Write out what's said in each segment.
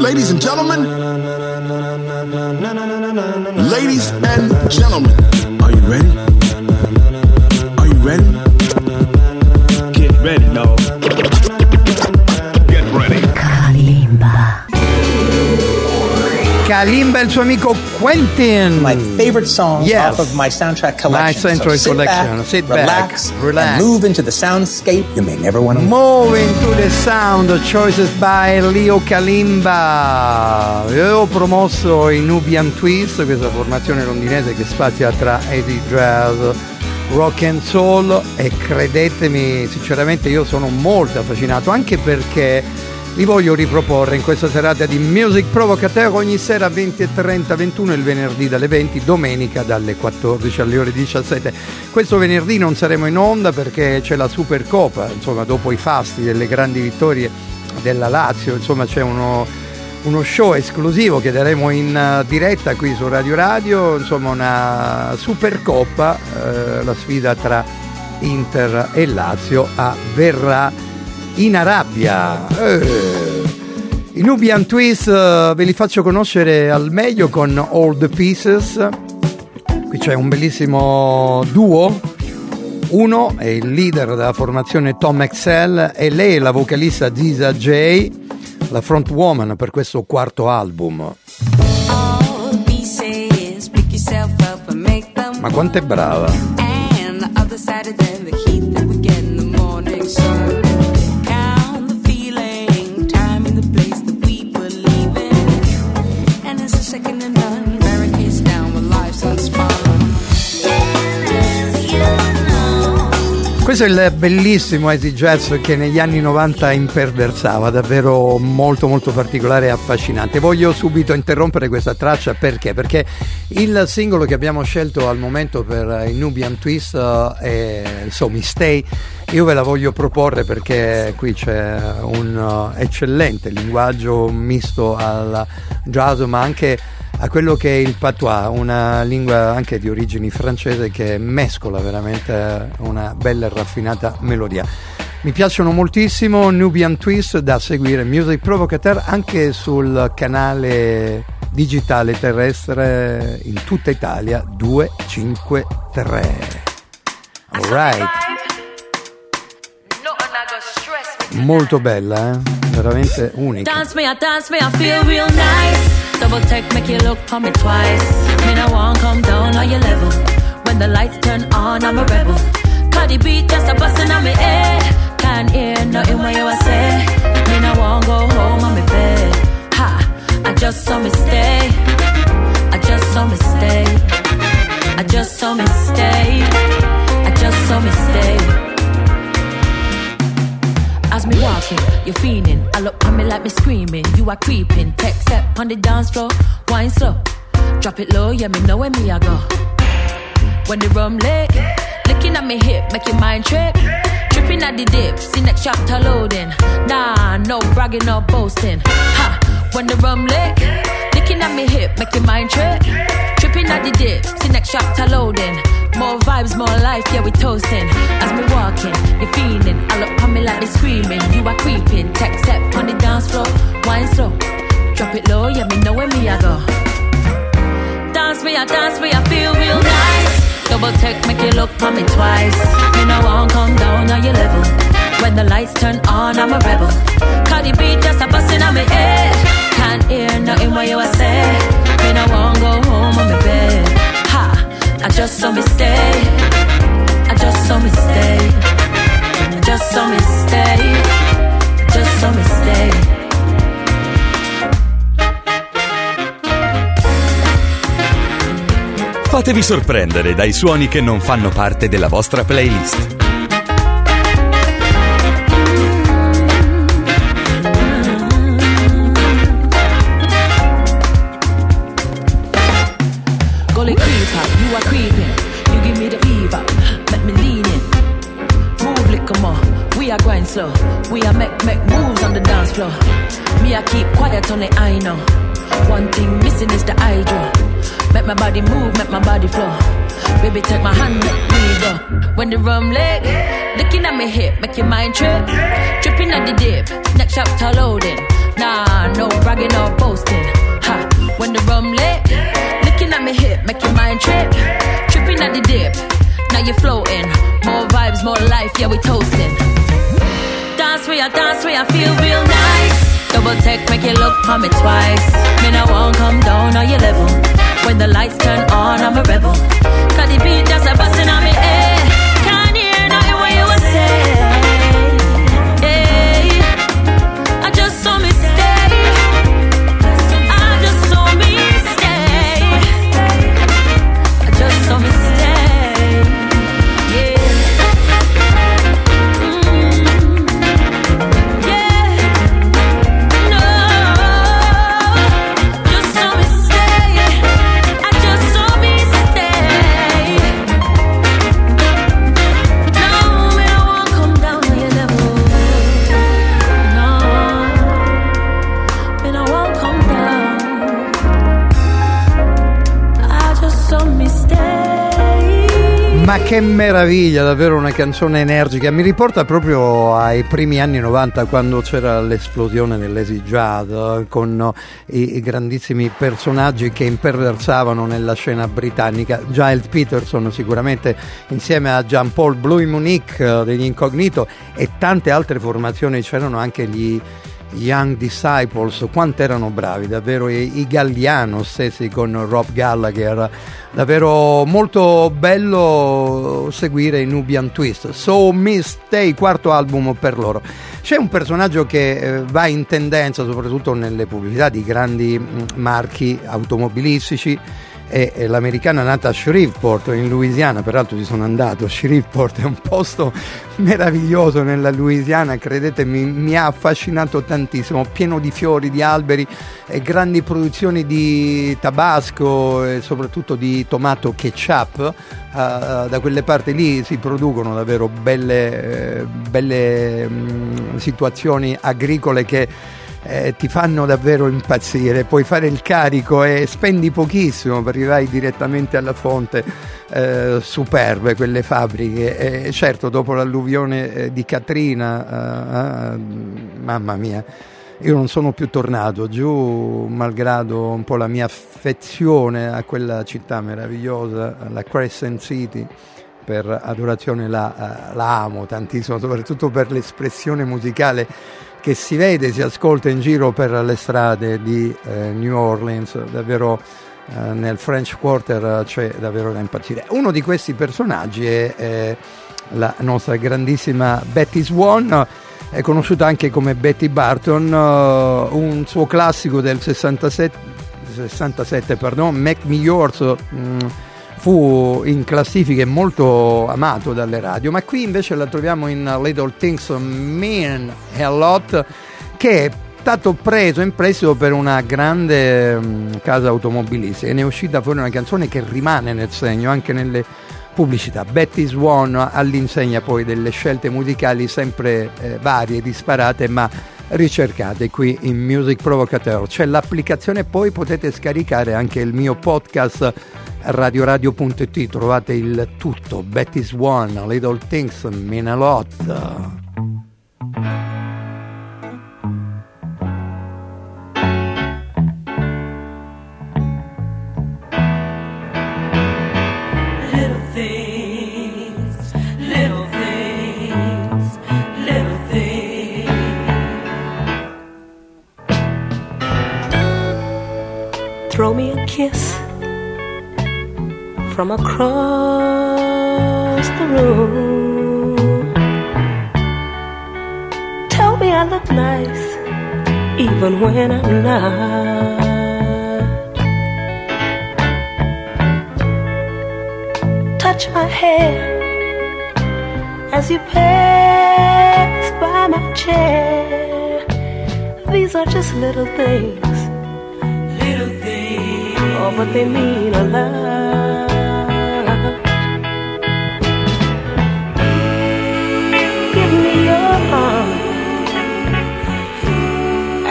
Ladies and gentlemen, ladies and gentlemen, are you ready? Are you ready? Kalimba e il suo amico Quentin. my favorite songs Yes. off of my soundtrack My collection. soundtrack so sit collection. Back, Sit back, relax, relax. and move into the soundscape you may never want to Move into the sound, choices by Leo Kalimba. Io ho promosso i Nubian Twist, questa formazione londinese che spazia tra easy jazz, rock and soul e credetemi, sinceramente io sono molto affascinato anche perché li voglio riproporre in questa serata di Music Provocateur ogni sera 20.30, 21 il venerdì dalle 20, domenica dalle 14 alle ore 17. Questo venerdì non saremo in onda perché c'è la Supercoppa, insomma dopo i fasti delle grandi vittorie della Lazio, insomma c'è uno, uno show esclusivo che daremo in eh, diretta qui su Radio Radio, insomma una Supercoppa, eh, la sfida tra Inter e Lazio avverrà in Arabia. Eh. I Nubian Twist eh, ve li faccio conoscere al meglio con All the Pieces. Qui c'è un bellissimo duo. Uno è il leader della formazione Tom Excel e lei è la vocalista Ziza J, la frontwoman per questo quarto album. Ma quanto è brava! Questo è il bellissimo easy jazz che negli anni 90 imperversava, davvero molto molto particolare e affascinante. Voglio subito interrompere questa traccia perché? Perché il singolo che abbiamo scelto al momento per il Nubian Twist eh, è So Mi Stay. Io ve la voglio proporre perché qui c'è un eh, eccellente linguaggio misto al jazz ma anche a quello che è il patois, una lingua anche di origini francese che mescola veramente una bella e raffinata melodia. Mi piacciono moltissimo Nubian Twist da seguire Music Provocateur anche sul canale digitale terrestre in tutta Italia 253. Alright. Molto bella, eh? Veramente unica. Dance me, I dance me, I feel real nice. Double take, make you look on me twice. Me no want come down on your level. When the lights turn on, I'm a rebel. Cardi beat just a bustin' on me head. Can't hear nothing what you say. Me no want go home on me bed. Ha, I just saw me stay. I just saw me stay. I just saw me stay. I just saw me stay. As me walking, you're fiending. I look at me like me screaming. You are creeping. Tech step on the dance floor. Wine slow. Drop it low, yeah, me know where me I go. When the rum lit, licking at me hip, make your mind trip. Tripping at the dip, see next chapter loading. Nah, no bragging or boasting. Ha! When the rum lit, licking at me hip, make your mind trip. Tripping at the dip, see next chapter loading. More vibes, more life, yeah, we toasting. As me walking, you're feeling. I look like me screaming. You are creeping. Tech step on the dance floor, wine slow. Drop it low, yeah, me know where me I go. Dance me, I dance me, I feel real nice. Double take, make you look on me twice. Me no want come down on your level. When the lights turn on, I'm a rebel. Cardi B just a bustin' on me head. Can't hear nothing what you a say. Me no want go home on me bed. Ha, I just saw me stay. I just saw me stay. Just me stay. Just me stay. Fatevi sorprendere dai suoni che non fanno parte della vostra playlist. Gully creeper, you are creeping. You give me the fever, make me little more, we are going slow. We are make make moves on the dance floor. Me I keep quiet on the I know. One thing missing is the eye draw. Make my body move, make my body flow. Baby, take my hand, let me go. When the rum leg, looking at me hip, make your mind trip. Tripping at the dip, next chapter loading. Nah, no bragging or boasting. Ha, when the rum lit, looking at me hip, make your mind trip. Tripping at the dip, now you're floating. More vibes, more life, yeah, we toasting. Dance I dance I feel real nice. Double tech, make you look for me twice. Me I won't come down on your level. When the lights turn on, I'm a rebel. Cause the beat just a busting on me, eh. Meraviglia, davvero una canzone energica. Mi riporta proprio ai primi anni 90 quando c'era l'esplosione dell'easy jazz eh, con i, i grandissimi personaggi che imperversavano nella scena britannica. Giles Peterson sicuramente insieme a Jean Paul Blue Monique eh, degli Incognito e tante altre formazioni, c'erano anche gli Young Disciples, quanto erano bravi, davvero i, i Galliano stessi con Rob Gallagher, davvero molto bello seguire i Nubian Twist. So Miss Stay, quarto album per loro. C'è un personaggio che eh, va in tendenza soprattutto nelle pubblicità di grandi mh, marchi automobilistici è, l'americana nata a Shreveport in Louisiana, peraltro ci sono andato, Shreveport è un posto meraviglioso nella Louisiana, credetemi, mi ha affascinato tantissimo, pieno di fiori, di alberi e grandi produzioni di tabasco e soprattutto di tomato ketchup. Uh, da quelle parti lì si producono davvero belle, eh, belle mh, situazioni agricole che eh, ti fanno davvero impazzire. Puoi fare il carico e spendi pochissimo perché vai direttamente alla fonte. Eh, superbe quelle fabbriche. E certo, dopo l'alluvione eh, di Katrina, eh, mamma mia. Io non sono più tornato giù, malgrado un po' la mia affezione a quella città meravigliosa, la Crescent City per adorazione la, la amo tantissimo, soprattutto per l'espressione musicale che si vede, si ascolta in giro per le strade di eh, New Orleans, davvero eh, nel French Quarter c'è davvero da impazzire. Uno di questi personaggi è, è la nostra grandissima Betty Swan, è conosciuta anche come Betty Barton, uh, un suo classico del 67, 67 pardon, Make Me Yours. Mm, fu in classifiche molto amato dalle radio, ma qui invece la troviamo in Little Things Mean a Lot, che è stato preso in prestito per una grande um, casa automobilistica e ne è uscita fuori una canzone che rimane nel segno anche nelle pubblicità. Betty Swan all'insegna poi delle scelte musicali sempre eh, varie, disparate, ma ricercate qui in Music Provocateur. C'è l'applicazione, poi potete scaricare anche il mio podcast radioradio.it, trovate il tutto, Betty Swan, Little Things, Mean from across the room. Tell me I look nice even when I'm not. touch my hair as you pass by my chair. These are just little things, little things, oh, but they mean a lot.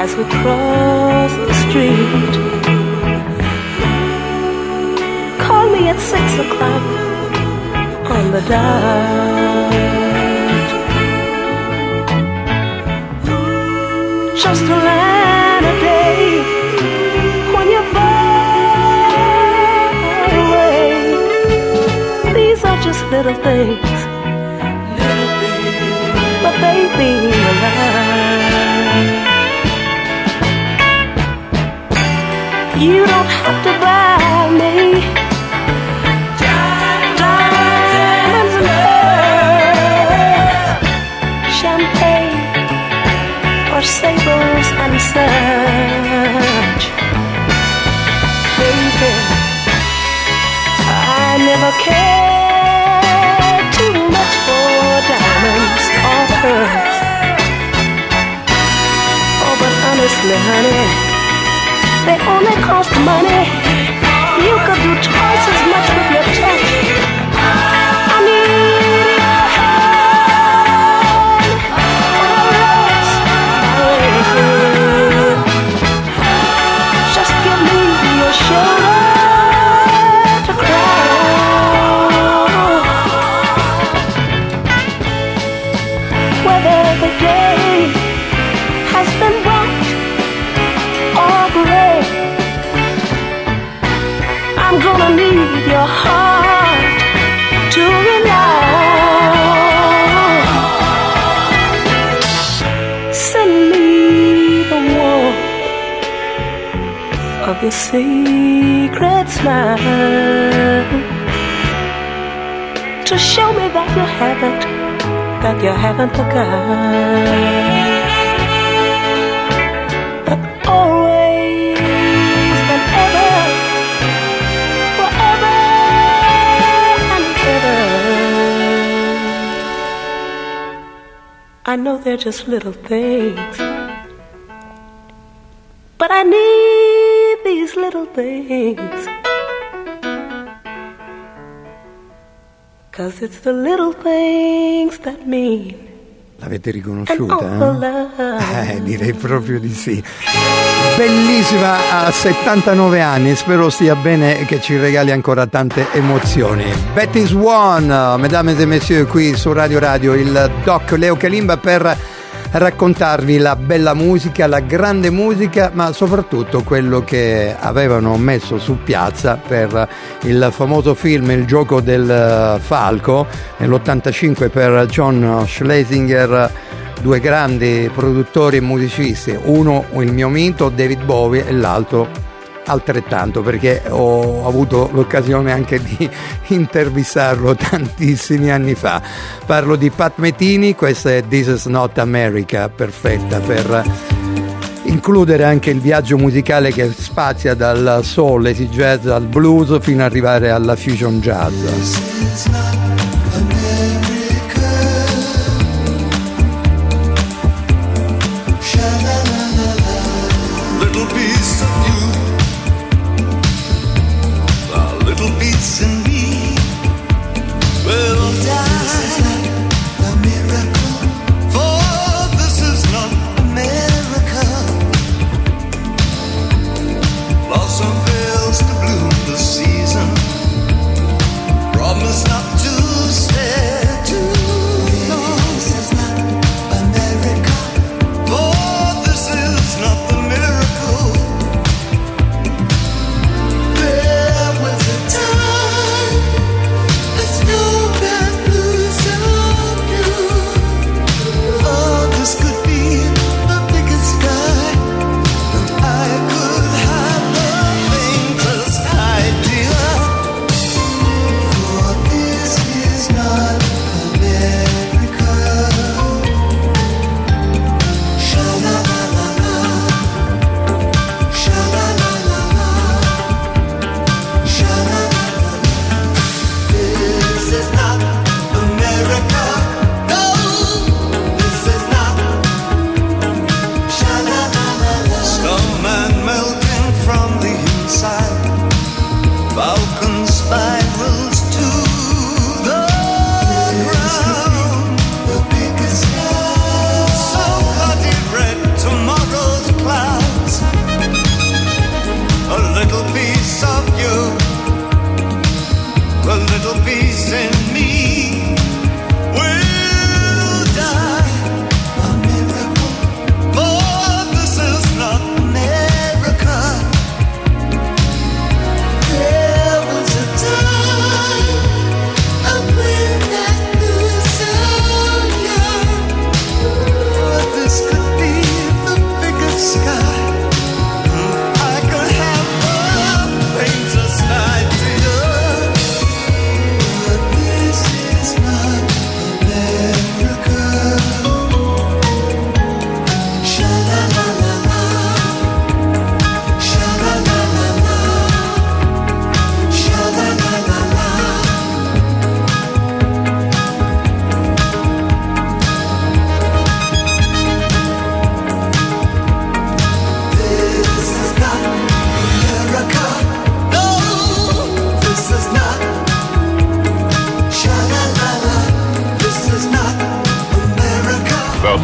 As we cross the street. Call me at six o'clock on the dot. just a rainy day when you're far away. These are just little things, but they mean a lot. You don't have to buy me diamonds and pearls, champagne or sables and such. Baby, I never cared honestly, honey, they only cost money. You could do twice as much with your touch. I need your hand just give me your shoulder haven't, that you haven't forgotten. But always and ever, forever and ever. I know they're just little things. But I need these little things. Cause it's the little things that mean L'avete riconosciuta? Eh? Eh, direi proprio di sì. Bellissima a 79 anni, spero stia bene e che ci regali ancora tante emozioni. Betty Swan, mesdames et messieurs, qui su Radio Radio, il doc Leo Kalimba per raccontarvi la bella musica, la grande musica, ma soprattutto quello che avevano messo su piazza per il famoso film Il gioco del falco nell'85 per John Schlesinger due grandi produttori e musicisti, uno il mio mito David Bowie e l'altro altrettanto perché ho avuto l'occasione anche di intervistarlo tantissimi anni fa. Parlo di Pat Metini, questa è This is Not America, perfetta per includere anche il viaggio musicale che spazia dal soul, jazz al blues fino ad arrivare alla fusion jazz.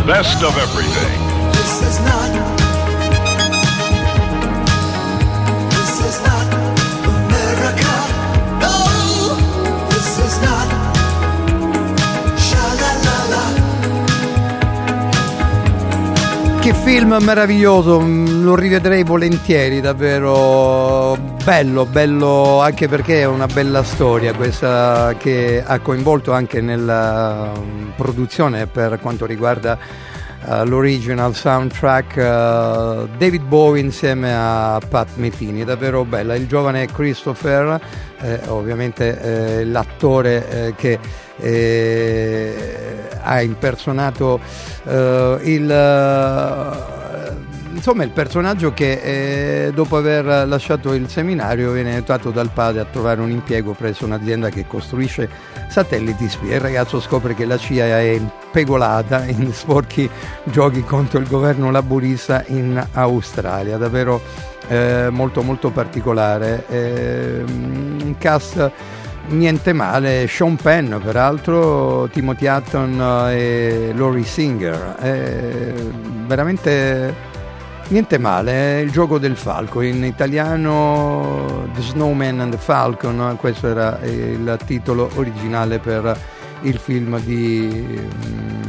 Best of everything. This is not. This is not America. No, this is not. Sha-la-la-la. Che film meraviglioso, mm, lo rivedrei volentieri, davvero bello, bello anche perché è una bella storia questa che ha coinvolto anche nella mm, produzione per quanto riguarda eh, l'original soundtrack eh, David Bowie insieme a Pat Metini, davvero bella. Il giovane Christopher, eh, ovviamente eh, l'attore eh, che eh, ha impersonato il eh, insomma il personaggio che eh, dopo aver lasciato il seminario viene aiutato dal padre a trovare un impiego presso un'azienda che costruisce satelliti spia. Il ragazzo scopre che la CIA è impegolata in sporchi giochi contro il governo laburista in Australia, davvero eh, molto molto particolare. Eh, un cast niente male, Sean Penn peraltro, Timothy Hutton e Laurie Singer, Eh, veramente niente male, è il gioco del falco, in italiano The Snowman and the Falcon, questo era il titolo originale per il film di mm,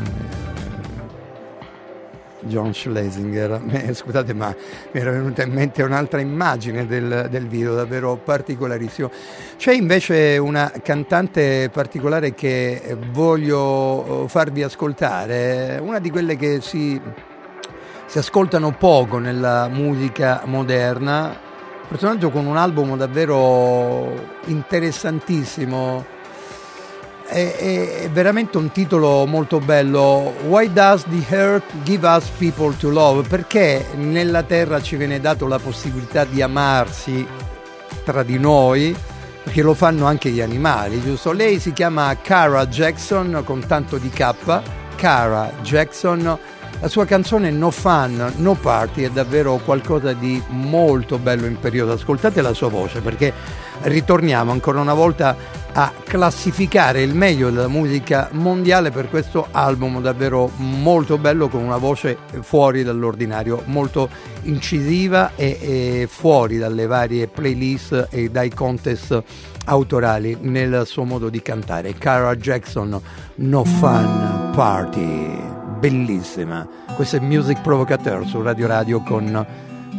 John Schlesinger. Eh, Scusate, ma mi era venuta in mente un'altra immagine del, del video, davvero particolarissimo. C'è invece una cantante particolare che voglio farvi ascoltare, una di quelle che si, si ascoltano poco nella musica moderna. Personaggio con un album davvero interessantissimo. È, è- veramente un titolo molto bello. Why does the earth give us people to love? Perché nella terra ci viene dato la possibilità di amarsi tra di noi, perché lo fanno anche gli animali, giusto? Lei si chiama Cara Jackson con tanto di K, Cara Jackson. La sua canzone No Fun, No Party è davvero qualcosa di molto bello e imperioso. Ascoltate la sua voce perché ritorniamo ancora una volta a classificare il meglio della musica mondiale per questo album davvero molto bello con una voce fuori dall'ordinario, molto incisiva e, e fuori dalle varie playlist e dai contest autorali nel suo modo di cantare. Cara Jackson, No Fun Party, bellissima. Questo è Music Provocateur su Radio Radio con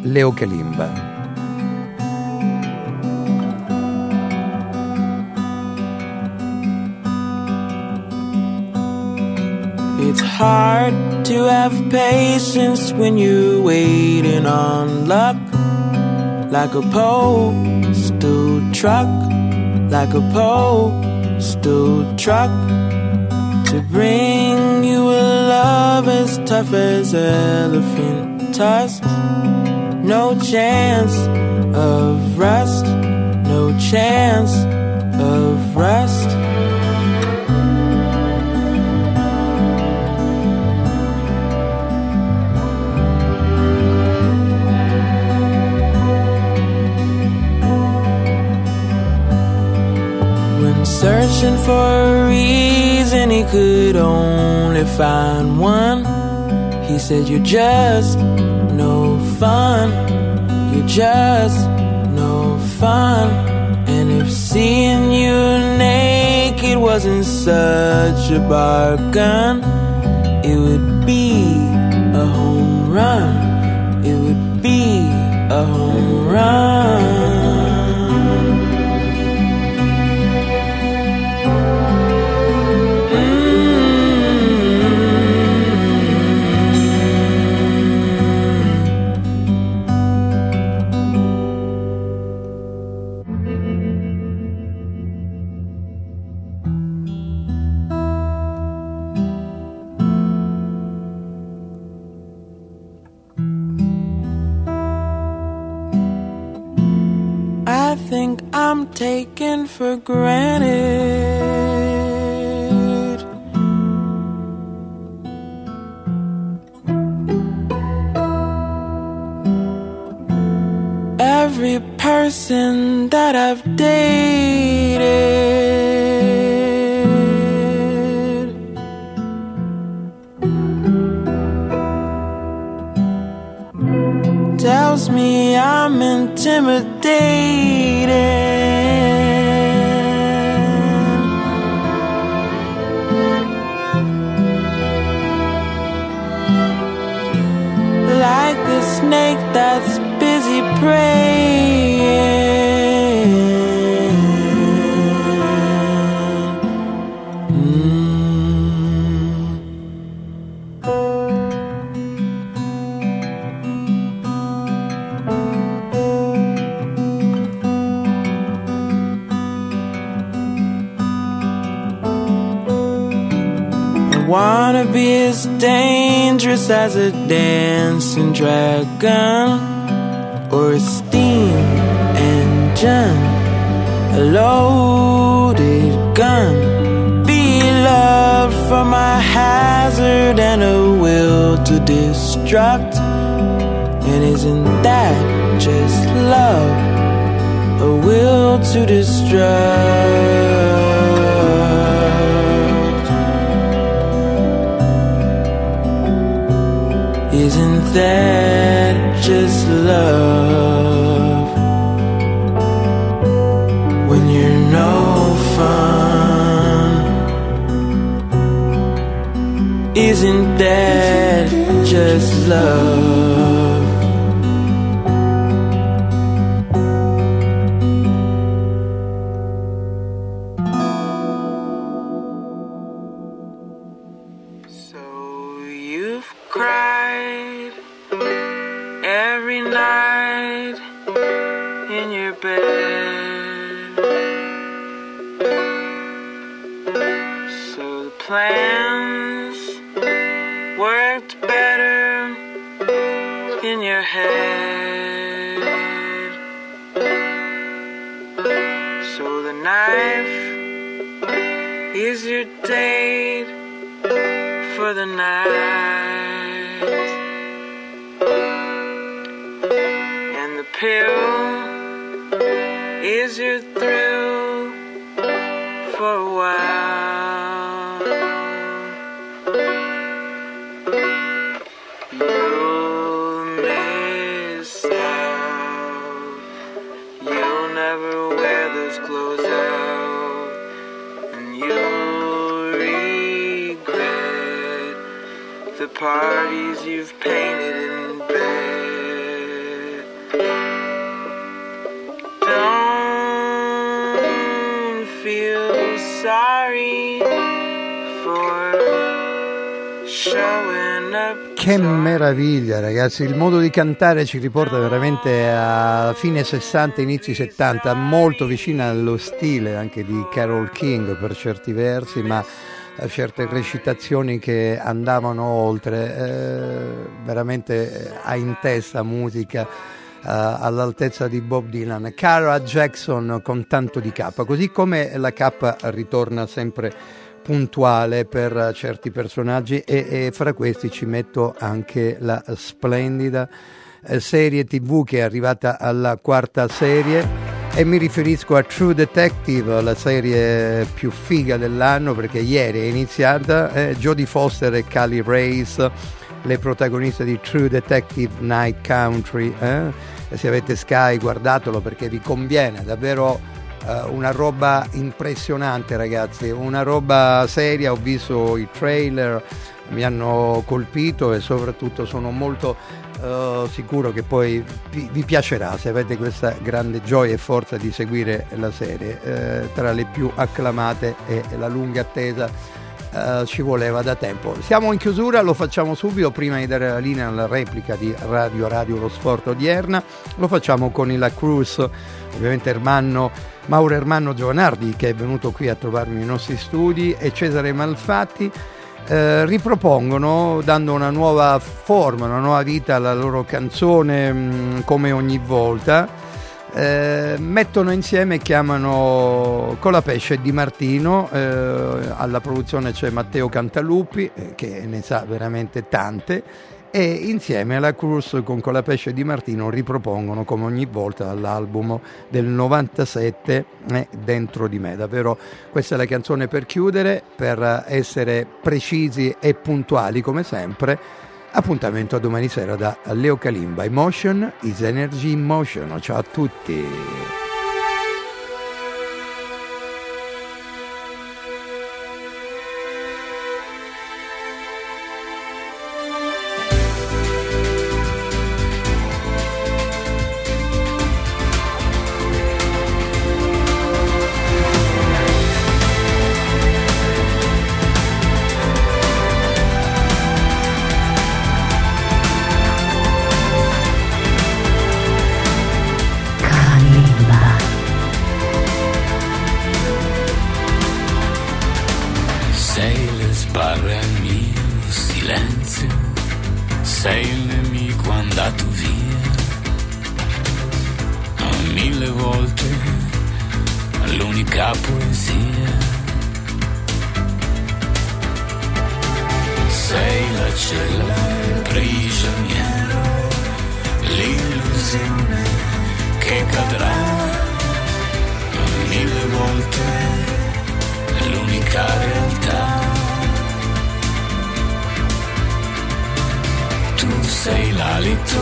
Leo Kalimba. It's hard to have patience when you're waiting on luck. Like a postal truck, like a postal truck. To bring you a love as tough as elephant tusks. No chance of rest, no chance of rest. When searching for could only find one. He said, You're just no fun. You're just no fun. And if seeing you naked wasn't such a bargain, it would be a home run. It would be a home run. Taken for granted. Every person dangerous as a dancing dragon or a steam engine, a loaded gun. Be loved for my hazard and a will to destruct. And isn't that just love? A will to destruct. That just love? When you're no fun, isn't that just love? For the night. And the pill is your thrill parties you've painted in bed. Don't feel sorry for showing. Che meraviglia ragazzi, il modo di cantare ci riporta veramente a fine 60, inizi 70, molto vicina allo stile anche di Carol King per certi versi, ma certe recitazioni che andavano oltre, eh, veramente eh, ha in testa musica eh, all'altezza di Bob Dylan. Cara Jackson con tanto di K, così come la K ritorna sempre puntuale per certi personaggi e, e fra questi ci metto anche la splendida eh, serie tv che è arrivata alla quarta serie e mi riferisco a True Detective, la serie più figa dell'anno perché ieri è iniziata, eh, Jodie Foster e Cali Race, le protagoniste di True Detective Night Country. eh. Se avete Sky guardatelo perché vi conviene, davvero eh, una roba impressionante ragazzi, una roba seria, ho visto i trailer, mi hanno colpito e soprattutto sono molto eh, sicuro che poi vi, piacerà se avete questa grande gioia e forza di seguire la serie, eh, tra le più acclamate e la lunga attesa. eh, ci voleva da tempo. Siamo in chiusura, lo facciamo subito prima di dare la linea alla replica di Radio Radio Lo Sport odierna. Lo facciamo con il Cruz, ovviamente Ermanno Mauro Ermanno Giovanardi che è venuto qui a trovarmi nei nostri studi e Cesare Malfatti eh, ripropongono dando una nuova forma, una nuova vita alla loro canzone mh, come ogni volta. Eh, mettono insieme e chiamano Colapesce Di Martino, eh, alla produzione c'è Matteo Cantalupi eh, che ne sa veramente tante e insieme alla Cruz con Colapesce di Martino ripropongono come ogni volta l'album del 97 eh, Dentro di me. Davvero questa è la canzone per chiudere, per essere precisi e puntuali come sempre. Appuntamento a domani sera da Leo Kalimba. Emotion is energy in motion. Ciao a tutti. il prigioniero l'illusione che cadrà mille volte l'unica realtà. Tu sei l'alito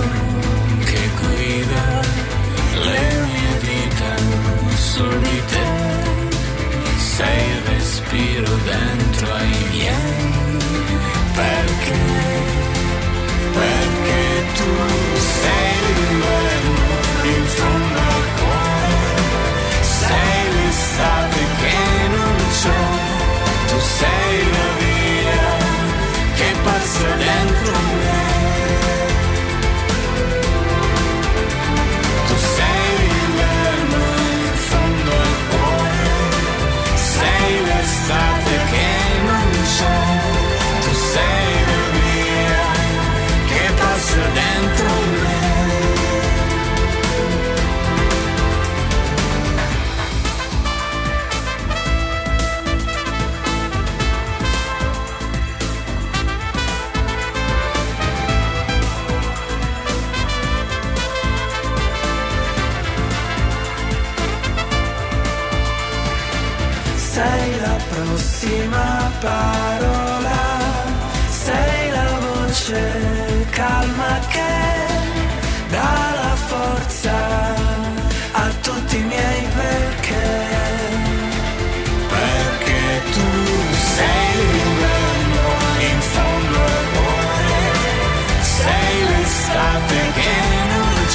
che guida le mie vite su di te. Sei il respiro dentro ai miei perché? Perché tu sei l'inverno in fondo al cuore, sei l'estate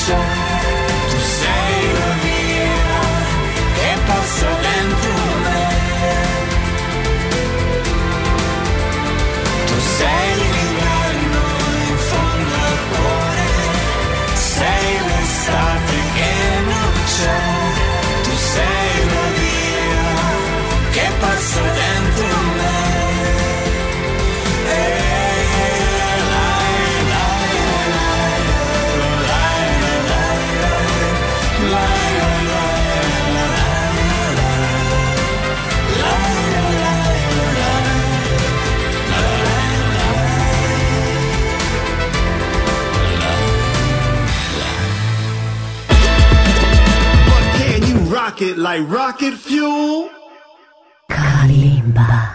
shine like rocket fuel. Kalimba.